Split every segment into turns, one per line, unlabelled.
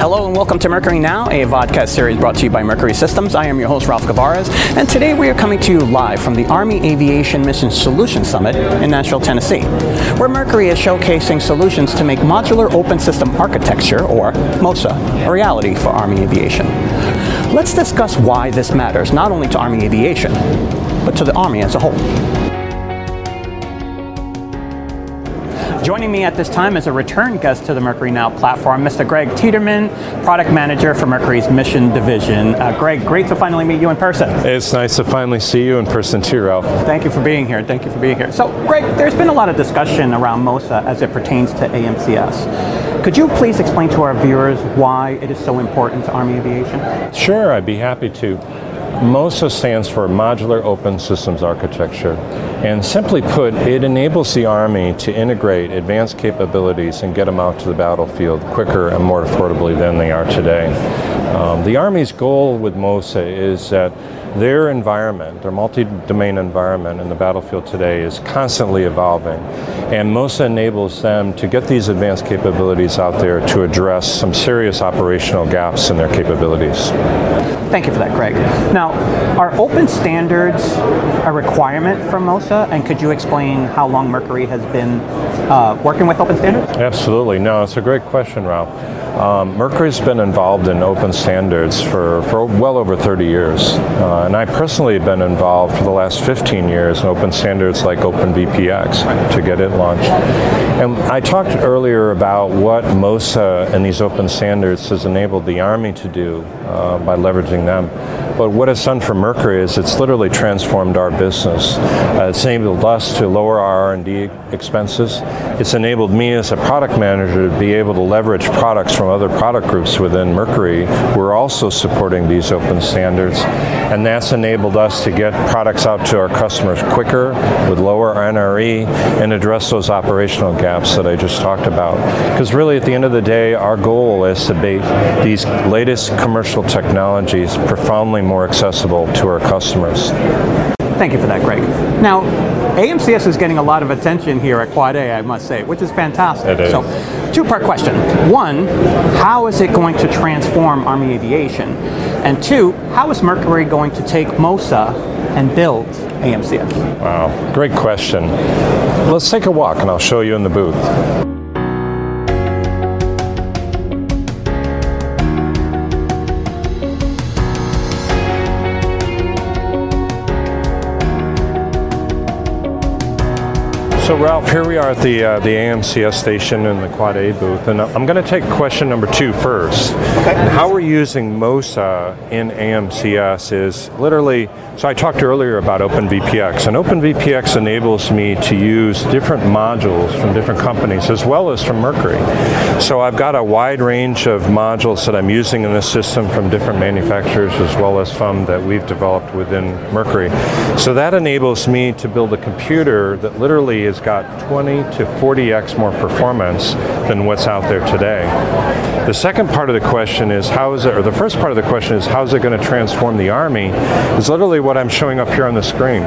Hello and welcome to Mercury Now, a vodcast series brought to you by Mercury Systems. I am your host, Ralph Gavares, and today we are coming to you live from the Army Aviation Mission Solutions Summit in Nashville, Tennessee, where Mercury is showcasing solutions to make modular open system architecture, or MOSA, a reality for Army aviation. Let's discuss why this matters, not only to Army aviation, but to the Army as a whole. Joining me at this time is a return guest to the Mercury Now platform, Mr. Greg Tiedemann, Product Manager for Mercury's Mission Division. Uh, Greg, great to finally meet you in person.
It's nice to finally see you in person too, Ralph.
Thank you for being here. Thank you for being here. So, Greg, there's been a lot of discussion around MOSA as it pertains to AMCS. Could you please explain to our viewers why it is so important to Army aviation?
Sure, I'd be happy to. MOSA stands for Modular Open Systems Architecture. And simply put, it enables the Army to integrate advanced capabilities and get them out to the battlefield quicker and more affordably than they are today. Um, the Army's goal with MOSA is that their environment, their multi-domain environment in the battlefield today is constantly evolving. And MOSA enables them to get these advanced capabilities out there to address some serious operational gaps in their capabilities.
Thank you for that, Greg. Now, are open standards a requirement for MOSA? And could you explain how long Mercury has been uh, working with open standards?
Absolutely. No, it's a great question, Ralph. Um, Mercury's been involved in open standards for, for well over 30 years. Uh, and I personally have been involved for the last 15 years in open standards like OpenVPX to get it launched. And I talked earlier about what MOSA and these open standards has enabled the Army to do uh, by leveraging them. But what it's done for Mercury is it's literally transformed our business. Uh, it's enabled us to lower our R&D expenses. It's enabled me as a product manager to be able to leverage products from other product groups within Mercury. We're also supporting these open standards. And that's enabled us to get products out to our customers quicker with lower NRE and address those operational gaps that I just talked about. Because really at the end of the day, our goal is to make these latest commercial technologies profoundly more accessible to our customers.
Thank you for that, Greg. Now, AMCS is getting a lot of attention here at Quad A, I must say, which is fantastic.
It is.
So, two-part question. One, how is it going to transform Army aviation? And two, how is Mercury going to take MOSA and build AMCS?
Wow, great question. Let's take a walk and I'll show you in the booth. So Ralph, here we are at the uh, the AMCS station in the Quad A booth, and I'm going to take question number two first.
Okay.
How we're using MOSA in AMCS is literally. So I talked earlier about OpenVPX, and OpenVPX enables me to use different modules from different companies as well as from Mercury. So I've got a wide range of modules that I'm using in this system from different manufacturers as well as from that we've developed within Mercury. So that enables me to build a computer that literally has got 20 to 40x more performance than what's out there today. The second part of the question is how is it, or the first part of the question is how is it going to transform the Army? Is literally what I'm showing up here on the screen.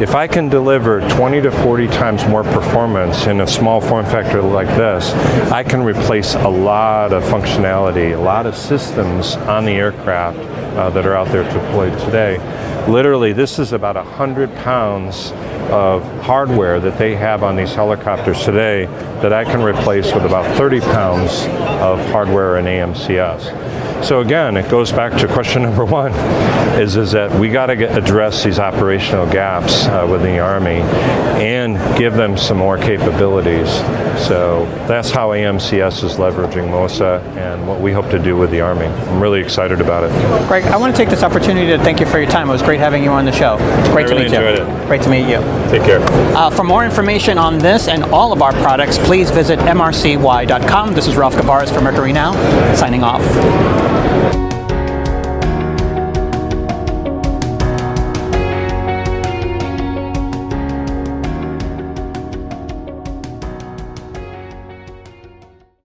If I can deliver 20 to 40 times more performance in a small form factor like this, I can replace a lot of functionality, a lot of systems on the aircraft uh, that are out there deployed today. Literally, this is about 100 pounds of hardware that they have on these helicopters today that I can replace with about 30 pounds of hardware in AMCS. So again, it goes back to question number one: is is that we got to address these operational gaps uh, within the Army and give them some more capabilities. So that's how AMCS is leveraging MOSA and what we hope to do with the Army. I'm really excited about it.
Greg, I want to take this opportunity to thank you for your time. It was great having you on the show. It's great to meet you.
it.
Great to meet you.
Take care.
Uh, for more information on this and all of our products, please visit mrcy.com. This is Ralph Gavares for Mercury Now, signing off. Thank you.